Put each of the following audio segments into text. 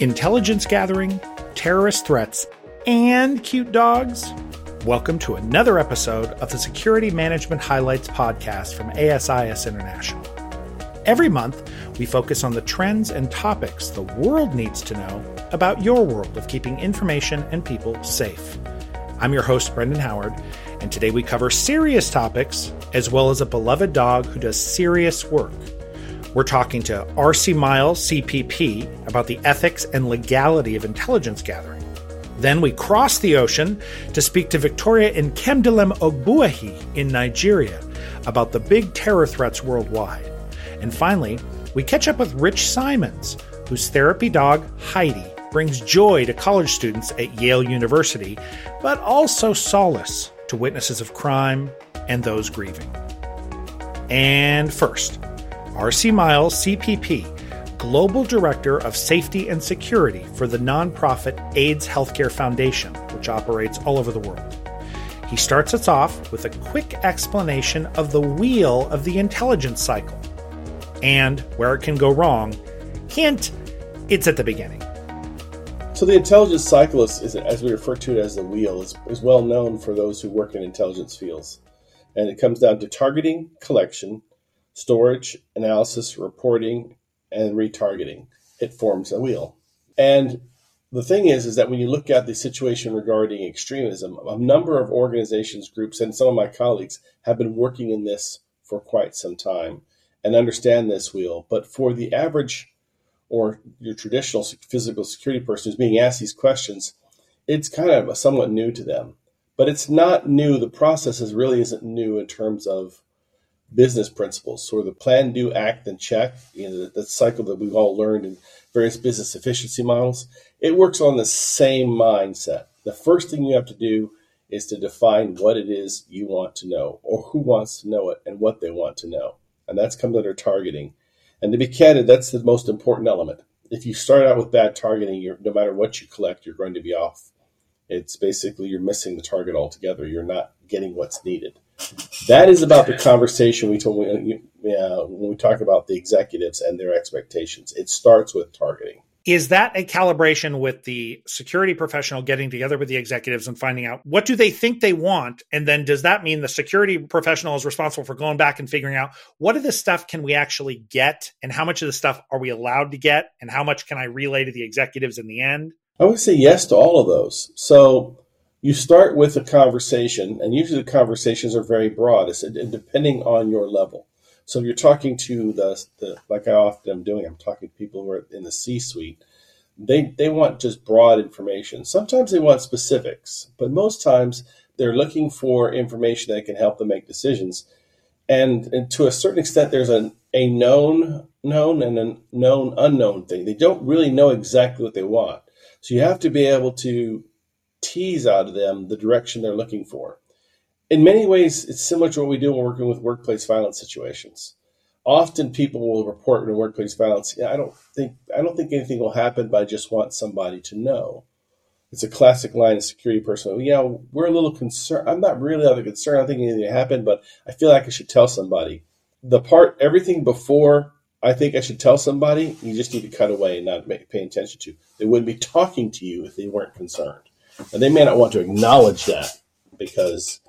intelligence gathering, terrorist threats, and cute dogs? Welcome to another episode of the Security Management Highlights podcast from ASIS International. Every month, we focus on the trends and topics the world needs to know about your world of keeping information and people safe. I'm your host, Brendan Howard, and today we cover serious topics as well as a beloved dog who does serious work we're talking to R.C. Miles, CPP, about the ethics and legality of intelligence gathering. Then we cross the ocean to speak to Victoria Nkemdelem Ogbuehi in Nigeria about the big terror threats worldwide. And finally, we catch up with Rich Simons, whose therapy dog, Heidi, brings joy to college students at Yale University, but also solace to witnesses of crime and those grieving. And first, R.C. Miles, CPP, Global Director of Safety and Security for the nonprofit AIDS Healthcare Foundation, which operates all over the world. He starts us off with a quick explanation of the wheel of the intelligence cycle and where it can go wrong. Hint, it's at the beginning. So, the intelligence cycle, is, is as we refer to it as the wheel, is, is well known for those who work in intelligence fields. And it comes down to targeting, collection, storage, analysis, reporting, and retargeting. It forms a wheel. And the thing is, is that when you look at the situation regarding extremism, a number of organizations, groups, and some of my colleagues have been working in this for quite some time and understand this wheel. But for the average or your traditional physical security person who's being asked these questions, it's kind of somewhat new to them. But it's not new. The process is really isn't new in terms of business principles, sort of the plan, do, act, and check, you know, that cycle that we've all learned in various business efficiency models. It works on the same mindset. The first thing you have to do is to define what it is you want to know, or who wants to know it, and what they want to know. And that's comes under targeting. And to be candid, that's the most important element. If you start out with bad targeting, you're, no matter what you collect, you're going to be off. It's basically you're missing the target altogether. You're not getting what's needed. That is about the conversation we told uh, when we talk about the executives and their expectations. It starts with targeting. Is that a calibration with the security professional getting together with the executives and finding out what do they think they want? And then does that mean the security professional is responsible for going back and figuring out what of this stuff can we actually get and how much of the stuff are we allowed to get and how much can I relay to the executives in the end? I would say yes to all of those. So you start with a conversation, and usually the conversations are very broad, it's depending on your level. So if you're talking to the, the like I often am doing, I'm talking to people who are in the C-suite. They they want just broad information. Sometimes they want specifics, but most times they're looking for information that can help them make decisions. And, and to a certain extent, there's a, a known known and a known unknown thing. They don't really know exactly what they want. So you have to be able to tease out of them the direction they're looking for. In many ways, it's similar to what we do when working with workplace violence situations. Often people will report in workplace violence. Yeah, I don't think I don't think anything will happen, but I just want somebody to know. It's a classic line of security personnel. Oh, yeah, we're a little concerned. I'm not really that concerned. I don't think anything happened, but I feel like I should tell somebody. The part, everything before I think I should tell somebody, you just need to cut away and not make, pay attention to. They wouldn't be talking to you if they weren't concerned. And they may not want to acknowledge that because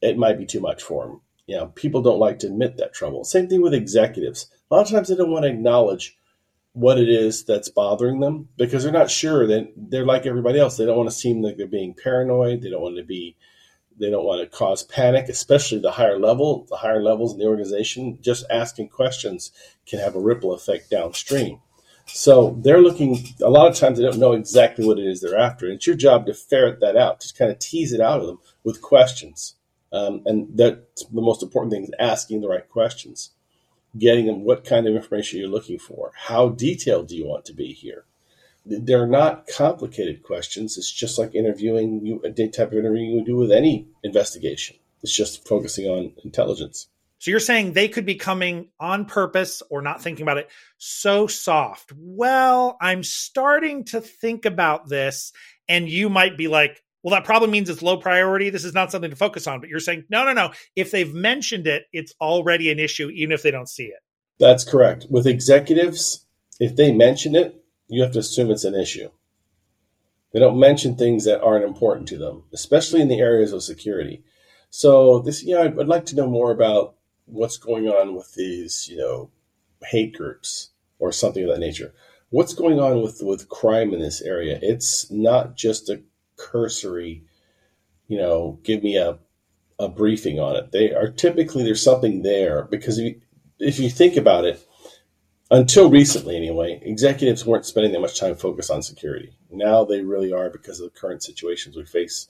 it might be too much for them. You know, people don't like to admit that trouble. Same thing with executives. A lot of times they don't want to acknowledge what it is that's bothering them because they're not sure that they're like everybody else. They don't want to seem like they're being paranoid. They don't want to be, they don't want to cause panic, especially the higher level, the higher levels in the organization. Just asking questions can have a ripple effect downstream. So they're looking, a lot of times they don't know exactly what it is they're after. And it's your job to ferret that out, to kind of tease it out of them with questions. Um, and that's the most important thing is asking the right questions, getting them what kind of information you're looking for. How detailed do you want to be here? They're not complicated questions. It's just like interviewing you, a type of interview you would do with any investigation. It's just focusing on intelligence. So you're saying they could be coming on purpose or not thinking about it so soft. Well, I'm starting to think about this. And you might be like, well, that probably means it's low priority. This is not something to focus on. But you're saying, no, no, no. If they've mentioned it, it's already an issue, even if they don't see it. That's correct. With executives, if they mention it, you have to assume it's an issue. They don't mention things that aren't important to them, especially in the areas of security. So this, yeah, I'd like to know more about what's going on with these, you know, hate groups or something of that nature. What's going on with with crime in this area? It's not just a cursory, you know, give me a a briefing on it. They are typically there's something there because if you, if you think about it, until recently anyway, executives weren't spending that much time focused on security. Now they really are because of the current situations we face.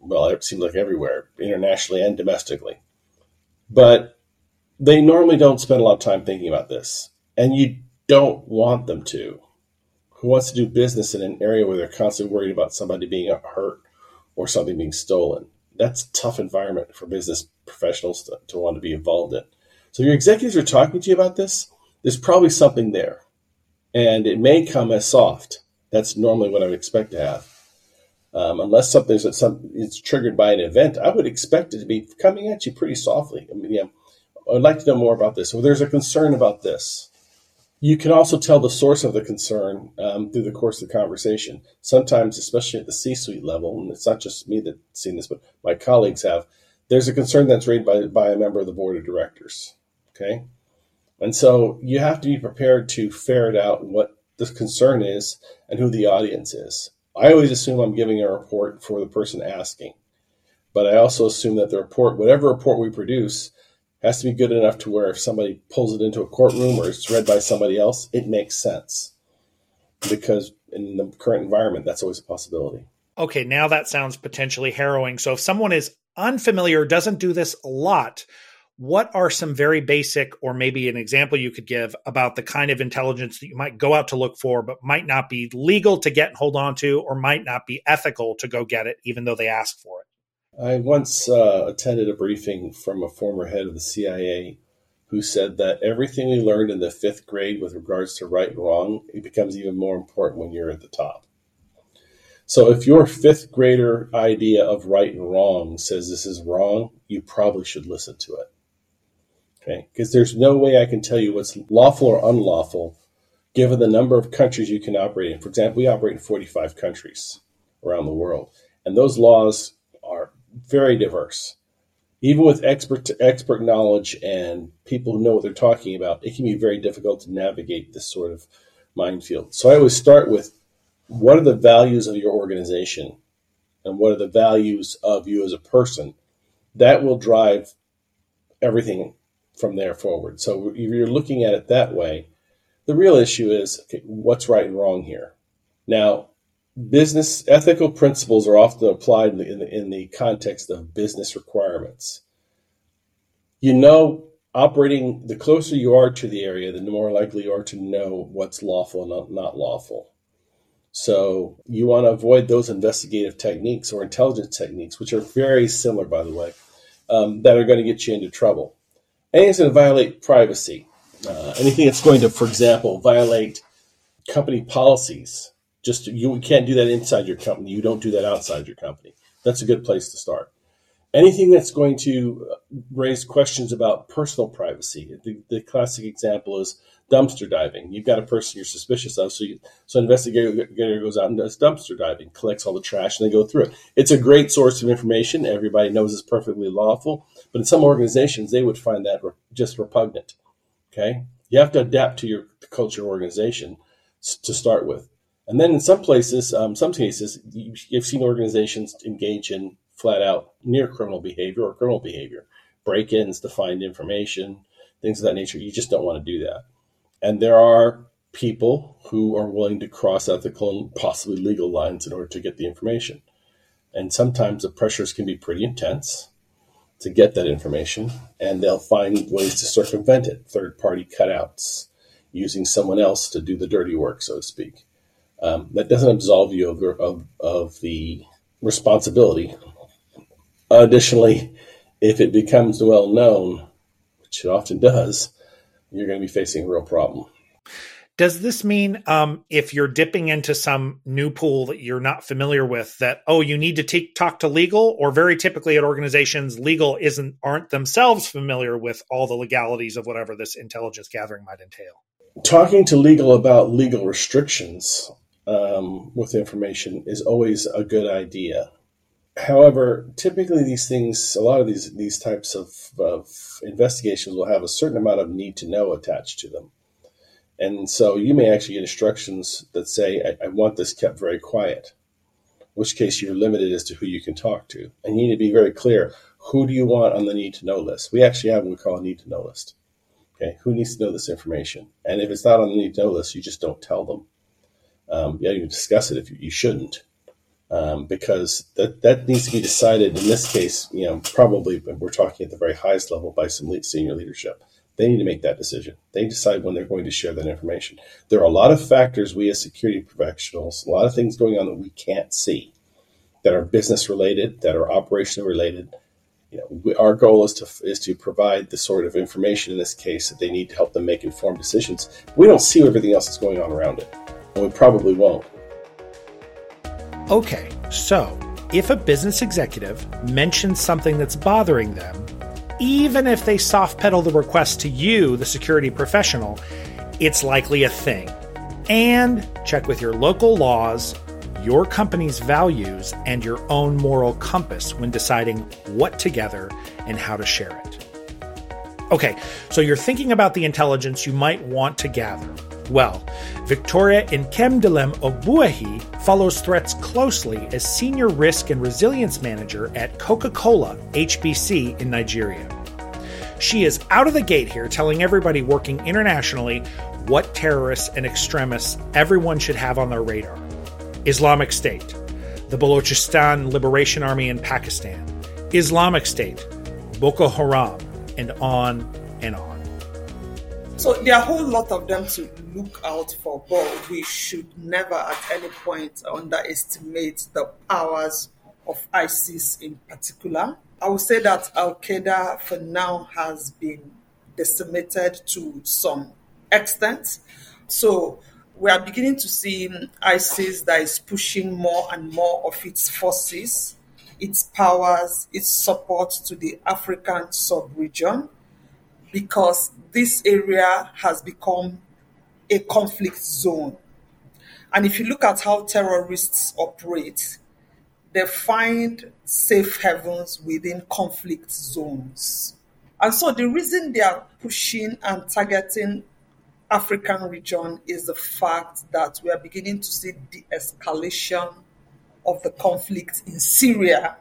Well, it seems like everywhere, internationally and domestically. But they normally don't spend a lot of time thinking about this. And you don't want them to. Who wants to do business in an area where they're constantly worried about somebody being hurt or something being stolen? That's a tough environment for business professionals to, to want to be involved in. So your executives are talking to you about this. There's probably something there. And it may come as soft. That's normally what I would expect to have. Um, unless something's some, it's triggered by an event, I would expect it to be coming at you pretty softly. I mean, yeah, I'd like to know more about this. So there's a concern about this. You can also tell the source of the concern um, through the course of the conversation. Sometimes, especially at the C-suite level, and it's not just me that's seen this, but my colleagues have. There's a concern that's raised by by a member of the board of directors. Okay, and so you have to be prepared to ferret out what the concern is and who the audience is. I always assume I'm giving a report for the person asking, but I also assume that the report, whatever report we produce, has to be good enough to where if somebody pulls it into a courtroom or it's read by somebody else, it makes sense. Because in the current environment, that's always a possibility. Okay, now that sounds potentially harrowing. So if someone is unfamiliar, doesn't do this a lot, what are some very basic or maybe an example you could give about the kind of intelligence that you might go out to look for but might not be legal to get and hold on to or might not be ethical to go get it even though they ask for it I once uh, attended a briefing from a former head of the CIA who said that everything we learned in the fifth grade with regards to right and wrong, it becomes even more important when you're at the top. So if your fifth grader idea of right and wrong says this is wrong, you probably should listen to it. Okay, because there's no way I can tell you what's lawful or unlawful given the number of countries you can operate in. For example, we operate in 45 countries around the world, and those laws are very diverse. Even with expert expert knowledge and people who know what they're talking about, it can be very difficult to navigate this sort of minefield. So I always start with what are the values of your organization and what are the values of you as a person. That will drive everything from there forward. So if you're looking at it that way, the real issue is okay, what's right and wrong here. Now, business ethical principles are often applied in the, in the, in the context of business requirements. You know, operating the closer you are to the area, the more likely you are to know what's lawful and not, not lawful. So you want to avoid those investigative techniques or intelligence techniques, which are very similar, by the way, um, that are going to get you into trouble. Anything that's going to violate privacy, uh, anything that's going to, for example, violate company policies, just you can't do that inside your company. You don't do that outside your company. That's a good place to start. Anything that's going to uh, raise questions about personal privacy. The, the classic example is dumpster diving. You've got a person you're suspicious of, so you, so an investigator goes out and does dumpster diving, collects all the trash, and they go through it. It's a great source of information. Everybody knows it's perfectly lawful, but in some organizations, they would find that just repugnant. Okay, you have to adapt to your culture organization to start with. And then in some places, um, some cases, you've seen organizations engage in flat out near criminal behavior or criminal behavior, break ins to find information, things of that nature. You just don't want to do that. And there are people who are willing to cross ethical and possibly legal lines in order to get the information. And sometimes the pressures can be pretty intense to get that information, and they'll find ways to circumvent it, third party cutouts, using someone else to do the dirty work, so to speak. Um, that doesn't absolve you of, of, of the responsibility. Additionally, if it becomes well known, which it often does, you're going to be facing a real problem. Does this mean um, if you're dipping into some new pool that you're not familiar with, that oh, you need to take, talk to legal, or very typically at organizations, legal isn't aren't themselves familiar with all the legalities of whatever this intelligence gathering might entail? talking to legal about legal restrictions um, with information is always a good idea. However, typically these things, a lot of these these types of, of investigations will have a certain amount of need to know attached to them. And so you may actually get instructions that say, I, I, want this kept very quiet, in which case you're limited as to who you can talk to. And you need to be very clear who do you want on the need to know list? We actually have what we call a need to know list. Okay, who needs to know this information? And if it's not on the need to know list, you just don't tell them. Um, yeah, you discuss it if you, you shouldn't, um, because that that needs to be decided. In this case, you know, probably we're talking at the very highest level by some senior leadership. They need to make that decision. They decide when they're going to share that information. There are a lot of factors we as security professionals, a lot of things going on that we can't see, that are business related, that are operational related, you know, we, our goal is to is to provide the sort of information in this case that they need to help them make informed decisions. We don't see everything else that's going on around it, and we probably won't. Okay, so if a business executive mentions something that's bothering them, even if they soft pedal the request to you, the security professional, it's likely a thing. And check with your local laws your company's values and your own moral compass when deciding what to gather and how to share it. Okay, so you're thinking about the intelligence you might want to gather. Well, Victoria Nkemdelem Ogbuehi follows threats closely as Senior Risk and Resilience Manager at Coca Cola HBC in Nigeria. She is out of the gate here telling everybody working internationally what terrorists and extremists everyone should have on their radar. Islamic State, the Balochistan Liberation Army in Pakistan, Islamic State, Boko Haram, and on and on. So there are a whole lot of them to look out for, but we should never at any point underestimate the powers of ISIS in particular. I would say that Al Qaeda for now has been decimated to some extent. So we are beginning to see ISIS that is pushing more and more of its forces, its powers, its support to the African sub-region because this area has become a conflict zone. And if you look at how terrorists operate, they find safe havens within conflict zones. And so the reason they are pushing and targeting African region is the fact that we are beginning to see the escalation of the conflict in Syria,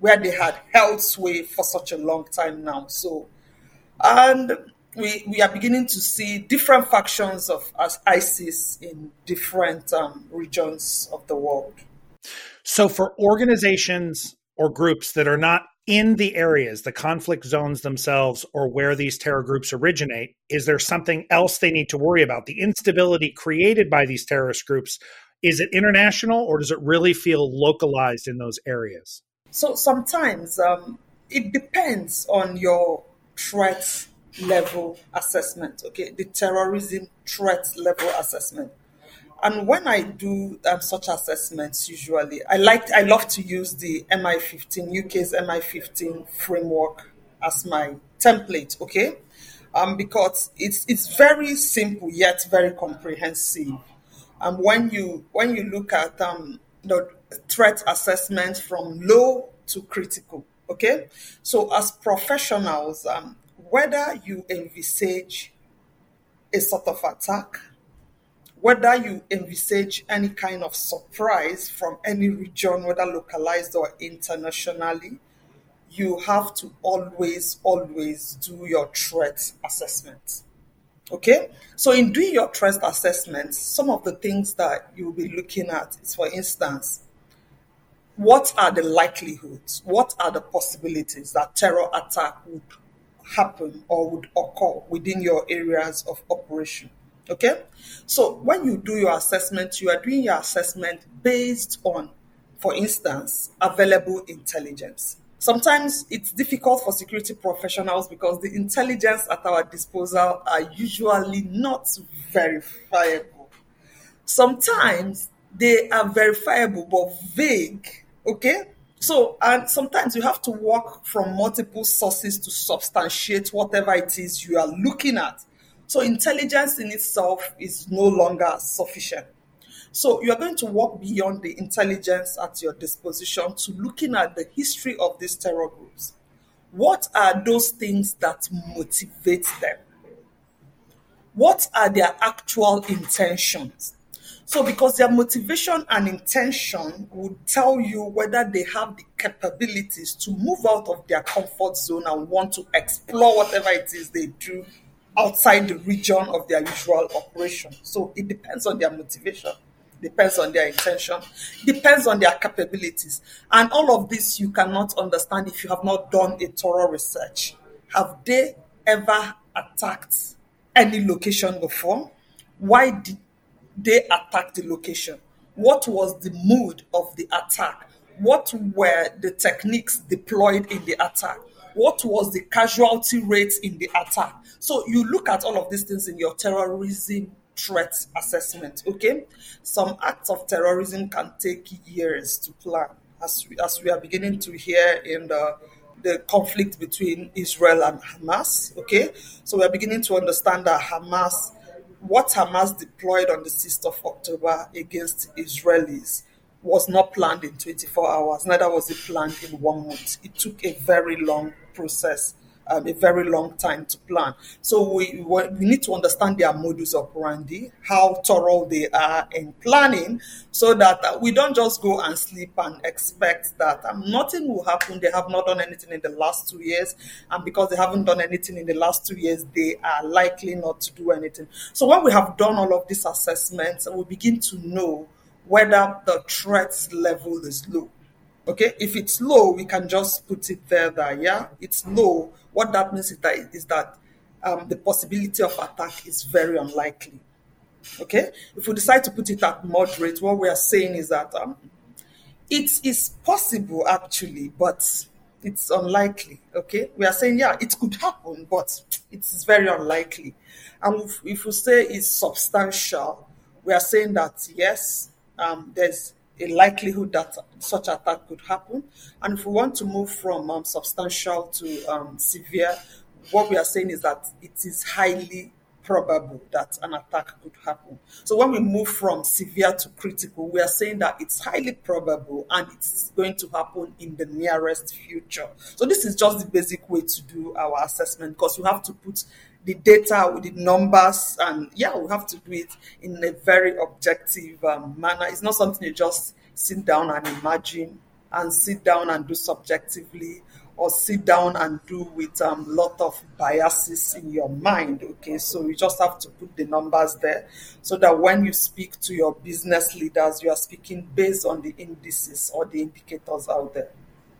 where they had held sway for such a long time now. So, and we, we are beginning to see different factions of as ISIS in different um, regions of the world. So, for organizations or groups that are not in the areas, the conflict zones themselves, or where these terror groups originate? Is there something else they need to worry about? The instability created by these terrorist groups, is it international or does it really feel localized in those areas? So sometimes um, it depends on your threat level assessment, okay? The terrorism threat level assessment. And when I do um, such assessments, usually I like I love to use the MI15 UK's MI15 framework as my template. Okay, um, because it's it's very simple yet very comprehensive. Um, when you when you look at um, the threat assessment from low to critical. Okay, so as professionals, um, whether you envisage a sort of attack whether you envisage any kind of surprise from any region, whether localized or internationally, you have to always, always do your threat assessment. Okay? So, in doing your threat assessment, some of the things that you'll be looking at is, for instance, what are the likelihoods? What are the possibilities that terror attack would happen or would occur within your areas of operation? Okay? So when you do your assessment, you are doing your assessment based on, for instance, available intelligence. Sometimes it's difficult for security professionals because the intelligence at our disposal are usually not verifiable. Sometimes they are verifiable but vague. Okay? So, and sometimes you have to work from multiple sources to substantiate whatever it is you are looking at. So intelligence in itself is no longer sufficient. So you are going to work beyond the intelligence at your disposition to looking at the history of these terror groups. What are those things that motivate them? What are their actual intentions? So, because their motivation and intention would tell you whether they have the capabilities to move out of their comfort zone and want to explore whatever it is they do outside the region of their usual operation. So, it depends on their motivation, depends on their intention, depends on their capabilities. And all of this you cannot understand if you have not done a thorough research. Have they ever attacked any location before? Why did they attacked the location? What was the mood of the attack? What were the techniques deployed in the attack? What was the casualty rate in the attack? So you look at all of these things in your terrorism threat assessment. Okay, some acts of terrorism can take years to plan, as we, as we are beginning to hear in the the conflict between Israel and Hamas. Okay, so we are beginning to understand that Hamas what Hamas deployed on the 6th of October against Israelis was not planned in 24 hours, neither was it planned in one month. It took a very long process um, a very long time to plan. So we, we need to understand their modus operandi, how thorough they are in planning, so that uh, we don't just go and sleep and expect that um, nothing will happen. They have not done anything in the last two years, and because they haven't done anything in the last two years, they are likely not to do anything. So when we have done all of these assessments, we begin to know whether the threat level is low. Okay, if it's low, we can just put it there. That yeah, it's low. What that means is that is that um, the possibility of attack is very unlikely. Okay, if we decide to put it at moderate, what we are saying is that um, it is possible actually, but it's unlikely. Okay, we are saying yeah, it could happen, but it is very unlikely. And if, if we say it's substantial, we are saying that yes, um, there's a likelihood that such attack could happen. And if we want to move from um, substantial to um, severe, what we are saying is that it is highly probable that an attack could happen. So when we move from severe to critical, we are saying that it's highly probable and it's going to happen in the nearest future. So this is just the basic way to do our assessment because you have to put the data with the numbers and yeah we have to do it in a very objective um, manner. It's not something you just sit down and imagine and sit down and do subjectively or sit down and do with a um, lot of biases in your mind okay? So you just have to put the numbers there so that when you speak to your business leaders you are speaking based on the indices or the indicators out there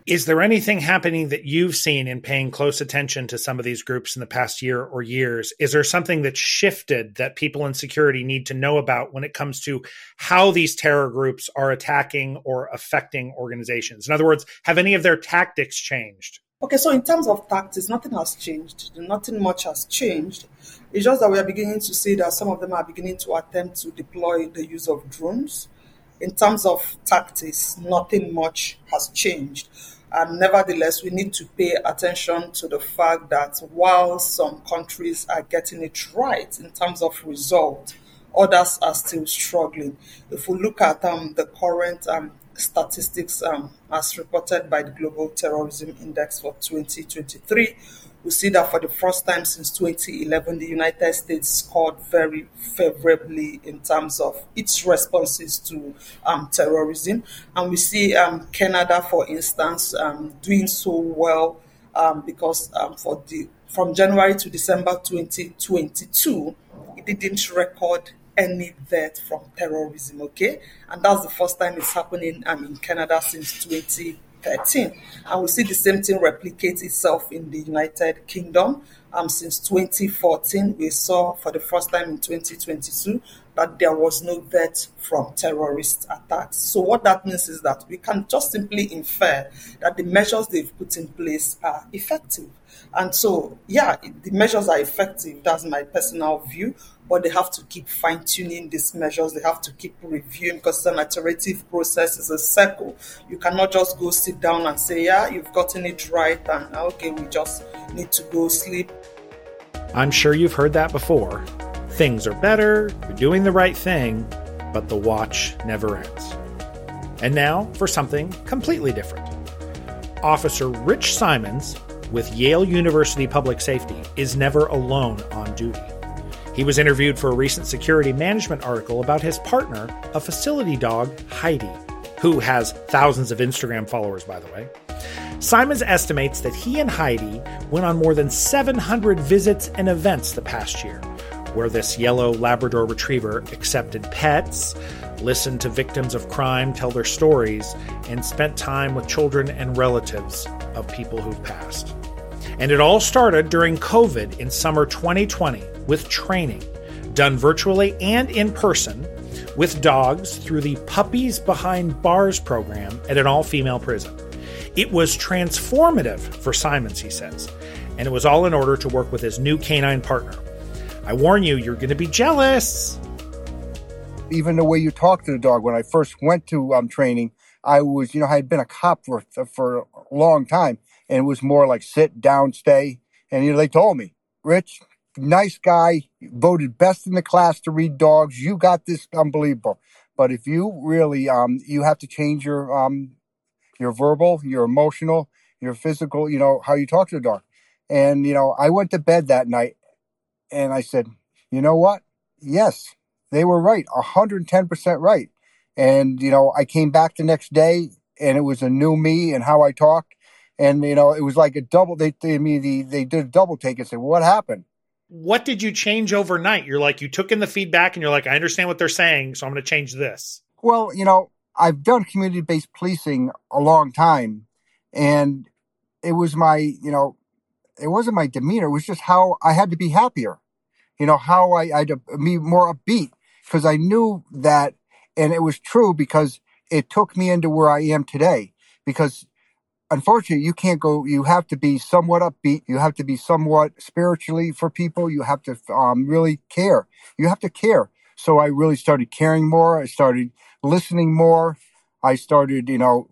is there anything happening that you've seen in paying close attention to some of these groups in the past year or years? Is there something that's shifted that people in security need to know about when it comes to how these terror groups are attacking or affecting organizations? In other words, have any of their tactics changed? Okay, so in terms of tactics, nothing has changed. Nothing much has changed. It's just that we are beginning to see that some of them are beginning to attempt to deploy the use of drones. In terms of tactics, nothing much has changed. And nevertheless, we need to pay attention to the fact that while some countries are getting it right in terms of result, others are still struggling. If we look at um, the current um, statistics um, as reported by the Global Terrorism Index for 2023, we see that for the first time since 2011, the United States scored very favorably in terms of its responses to um, terrorism. And we see um, Canada, for instance, um, doing so well um, because um, for the from January to December 2022, it didn't record any death from terrorism, okay? And that's the first time it's happening um, in Canada since 20. 13. And we see the same thing replicate itself in the United Kingdom. Um, since 2014, we saw for the first time in 2022 that there was no death from terrorist attacks. So, what that means is that we can just simply infer that the measures they've put in place are effective. And so, yeah, the measures are effective. That's my personal view but they have to keep fine tuning these measures. They have to keep reviewing because it's an iterative process, it's a circle. You cannot just go sit down and say, Yeah, you've gotten it right, and okay, we just need to go sleep. I'm sure you've heard that before. Things are better, you're doing the right thing, but the watch never ends. And now for something completely different. Officer Rich Simons with Yale University Public Safety is never alone on duty. He was interviewed for a recent security management article about his partner, a facility dog, Heidi, who has thousands of Instagram followers, by the way. Simons estimates that he and Heidi went on more than 700 visits and events the past year, where this yellow Labrador retriever accepted pets, listened to victims of crime tell their stories, and spent time with children and relatives of people who've passed. And it all started during COVID in summer 2020 with training done virtually and in person with dogs through the Puppies Behind Bars program at an all female prison. It was transformative for Simons, he says, and it was all in order to work with his new canine partner. I warn you, you're going to be jealous. Even the way you talk to the dog. When I first went to um, training, I was, you know, I had been a cop for for a long time, and it was more like sit down, stay. And you know, they told me, Rich, nice guy, voted best in the class to read dogs. You got this unbelievable. But if you really, um, you have to change your um, your verbal, your emotional, your physical, you know, how you talk to the dog. And, you know, I went to bed that night and I said, you know what? Yes, they were right, 110% right. And, you know, I came back the next day and it was a new me and how I talked. And, you know, it was like a double, they, they, I mean, they, they did a double take and said, what happened? What did you change overnight? You're like, you took in the feedback and you're like, I understand what they're saying, so I'm going to change this. Well, you know, I've done community based policing a long time, and it was my, you know, it wasn't my demeanor. It was just how I had to be happier. You know, how I, had to be more upbeat because I knew that, and it was true because it took me into where I am today. Because unfortunately, you can't go, you have to be somewhat upbeat. You have to be somewhat spiritually for people. You have to um, really care. You have to care. So I really started caring more. I started listening more. I started, you know,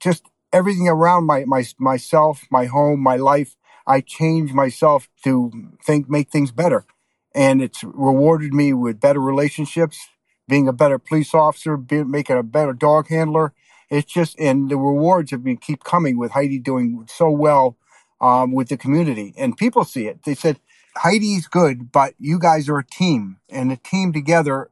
just everything around my, my myself, my home, my life. I changed myself to think, make things better. And it's rewarded me with better relationships, being a better police officer, being, making a better dog handler. It's just, and the rewards have been keep coming with Heidi doing so well um, with the community. And people see it. They said, Heidi's good, but you guys are a team, and the team together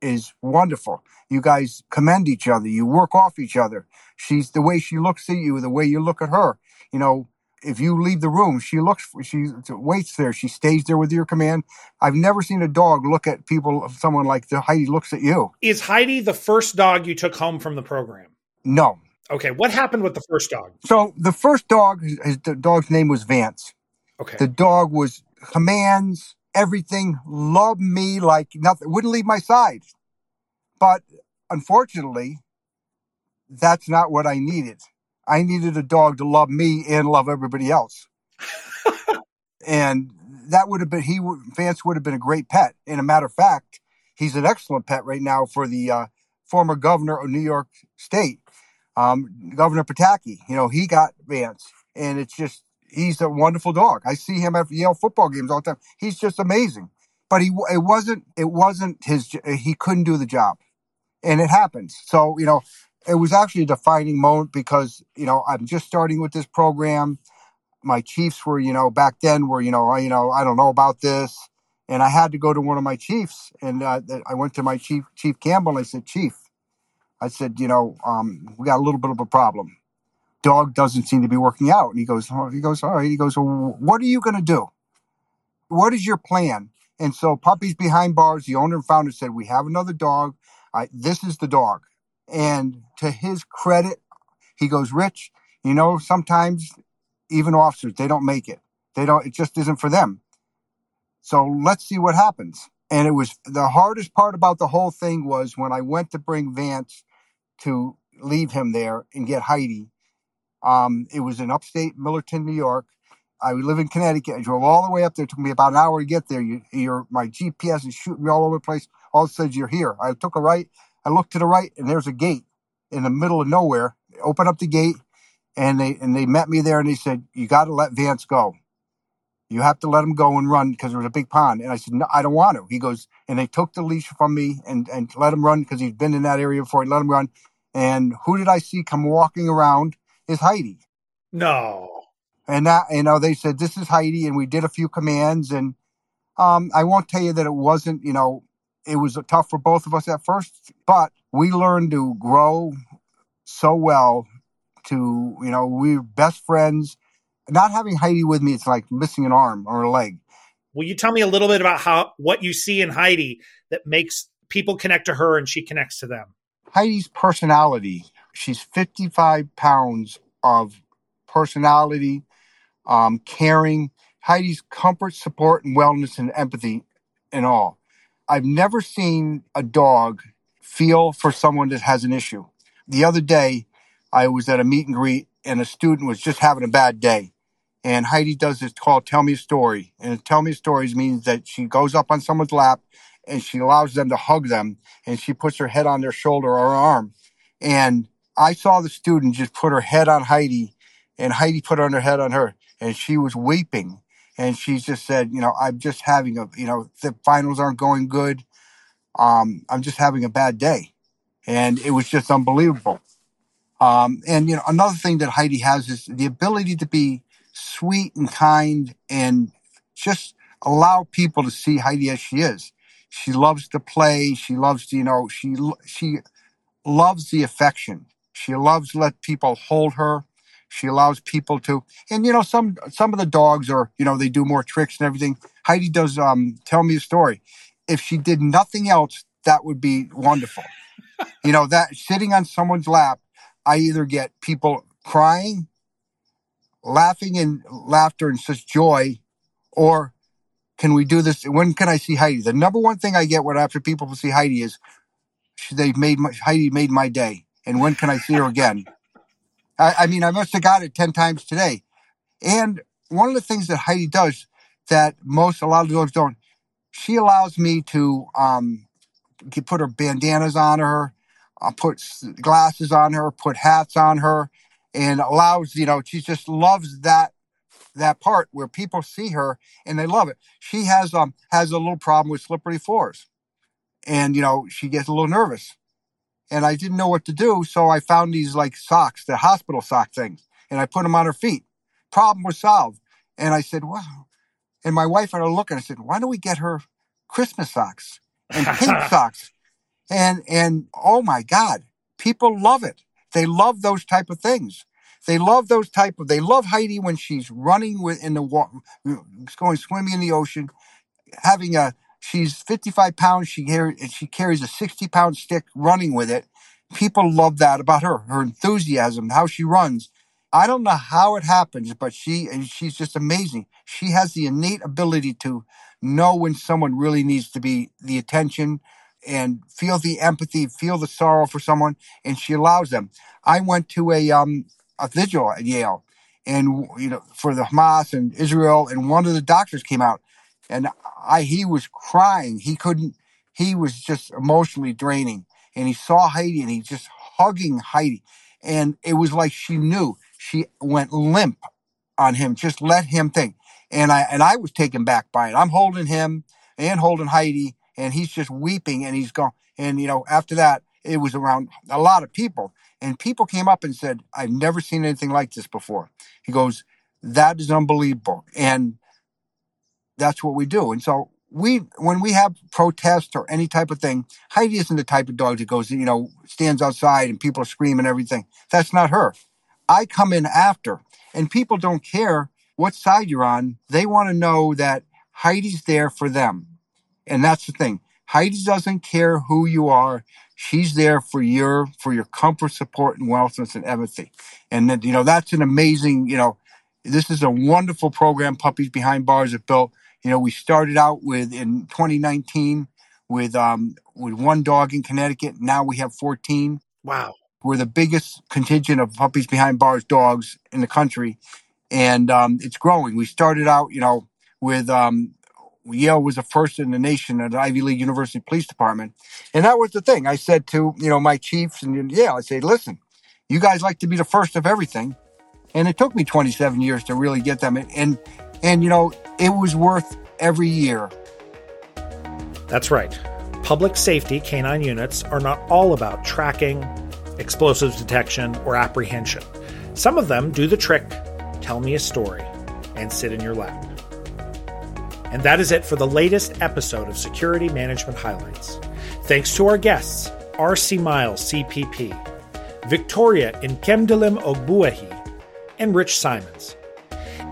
is wonderful. You guys commend each other. You work off each other. She's the way she looks at you, the way you look at her. You know, if you leave the room, she looks, she waits there. She stays there with your command. I've never seen a dog look at people, someone like the Heidi looks at you. Is Heidi the first dog you took home from the program? No. Okay. What happened with the first dog? So the first dog, his, the dog's name was Vance. Okay. The dog was commands, everything, loved me like nothing, wouldn't leave my side. But unfortunately, that's not what I needed. I needed a dog to love me and love everybody else. and that would have been, he would, Vance would have been a great pet. And a matter of fact, he's an excellent pet right now for the uh, former governor of New York State, um, Governor Pataki. You know, he got Vance. And it's just, he's a wonderful dog. I see him at Yale football games all the time. He's just amazing. But he it wasn't it wasn't his he couldn't do the job, and it happens. So you know it was actually a defining moment because you know I'm just starting with this program. My chiefs were you know back then were you know I, you know I don't know about this, and I had to go to one of my chiefs, and uh, I went to my chief Chief Campbell. and I said, Chief, I said you know um, we got a little bit of a problem dog doesn't seem to be working out. And he goes, oh, he goes, all right. He goes, well, what are you going to do? What is your plan? And so Puppies Behind Bars, the owner and founder said, we have another dog. I, this is the dog. And to his credit, he goes, Rich, you know, sometimes even officers, they don't make it. They don't, it just isn't for them. So let's see what happens. And it was the hardest part about the whole thing was when I went to bring Vance to leave him there and get Heidi um, it was in upstate Millerton, New York. I live in Connecticut. I drove all the way up there. It took me about an hour to get there. You, your my GPS is shooting me all over the place. All it says you're here. I took a right. I looked to the right, and there's a gate in the middle of nowhere. Open up the gate, and they and they met me there, and they said, "You got to let Vance go." You have to let him go and run because there was a big pond. And I said, no, I don't want to. He goes, and they took the leash from me and, and let him run because he'd been in that area before. He let him run. And who did I see come walking around is Heidi. No. And that, you know, they said, this is Heidi. And we did a few commands. And um, I won't tell you that it wasn't, you know, it was tough for both of us at first, but we learned to grow so well to, you know, we're best friends. Not having Heidi with me, it's like missing an arm or a leg. Will you tell me a little bit about how what you see in Heidi that makes people connect to her and she connects to them? Heidi's personality. She's 55 pounds of personality, um, caring. Heidi's comfort, support, and wellness and empathy and all. I've never seen a dog feel for someone that has an issue. The other day, I was at a meet and greet and a student was just having a bad day. And Heidi does this called Tell Me a Story. And Tell Me Stories means that she goes up on someone's lap and she allows them to hug them and she puts her head on their shoulder or arm. And I saw the student just put her head on Heidi and Heidi put her head on her and she was weeping. And she just said, you know, I'm just having a, you know, the finals aren't going good. Um, I'm just having a bad day. And it was just unbelievable. Um, and you know, another thing that Heidi has is the ability to be sweet and kind and just allow people to see Heidi as she is. She loves to play. She loves to, you know, she she loves the affection. She loves let people hold her. She allows people to, and you know, some some of the dogs are, you know, they do more tricks and everything. Heidi does. Um, tell me a story. If she did nothing else, that would be wonderful. you know, that sitting on someone's lap I either get people crying, laughing and laughter and such joy, or can we do this? When can I see Heidi? The number one thing I get when after people see Heidi is they've made my, Heidi made my day, and when can I see her again? I, I mean, I must have got it ten times today. And one of the things that Heidi does that most a lot of dogs don't, she allows me to um, put her bandanas on her uh, put glasses on her, put hats on her, and allows you know she just loves that that part where people see her and they love it. She has um has a little problem with slippery floors, and you know she gets a little nervous, and I didn't know what to do, so I found these like socks, the hospital sock things, and I put them on her feet. Problem was solved, and I said, "Wow." And my wife had a look, and I said, "Why don't we get her Christmas socks and pink socks?" and and oh my god people love it they love those type of things they love those type of they love heidi when she's running with in the water going swimming in the ocean having a she's 55 pounds. She carries she carries a 60 pound stick running with it. People love that about her her enthusiasm how she runs. I don't know how it happens but she and she's just amazing. She has the innate ability to know when someone really needs to be the attention and feel the empathy, feel the sorrow for someone, and she allows them. I went to a um a vigil at Yale, and you know for the Hamas and Israel, and one of the doctors came out, and I he was crying. He couldn't. He was just emotionally draining, and he saw Heidi, and he just hugging Heidi, and it was like she knew. She went limp on him. Just let him think, and I and I was taken back by it. I'm holding him and holding Heidi and he's just weeping and he's gone. And, you know, after that, it was around a lot of people. And people came up and said, I've never seen anything like this before. He goes, That is unbelievable. And that's what we do. And so we, when we have protests or any type of thing, Heidi isn't the type of dog that goes, you know, stands outside and people are screaming everything. That's not her. I come in after, and people don't care what side you're on. They want to know that Heidi's there for them. And that's the thing. Heidi doesn't care who you are. She's there for your for your comfort, support, and wellness and empathy. And that you know that's an amazing. You know, this is a wonderful program. Puppies Behind Bars have built. You know, we started out with in 2019 with um with one dog in Connecticut. Now we have 14. Wow. We're the biggest contingent of puppies behind bars dogs in the country, and um, it's growing. We started out, you know, with um, Yale was the first in the nation at Ivy League University Police Department. And that was the thing. I said to, you know, my chiefs and Yale, I said, listen, you guys like to be the first of everything. And it took me 27 years to really get them. And And, you know, it was worth every year. That's right. Public safety canine units are not all about tracking, explosives detection, or apprehension. Some of them do the trick, tell me a story, and sit in your lap. And that is it for the latest episode of Security Management Highlights. Thanks to our guests, R.C. Miles, CPP, Victoria Nkemdelem Ogbuehi, and Rich Simons.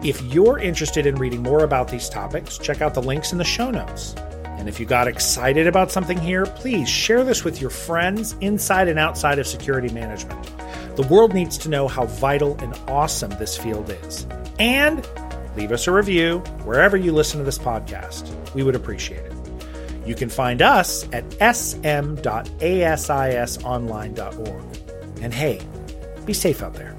If you're interested in reading more about these topics, check out the links in the show notes. And if you got excited about something here, please share this with your friends inside and outside of security management. The world needs to know how vital and awesome this field is. And leave us a review wherever you listen to this podcast. We would appreciate it. You can find us at sm.asisonline.org. And hey, be safe out there.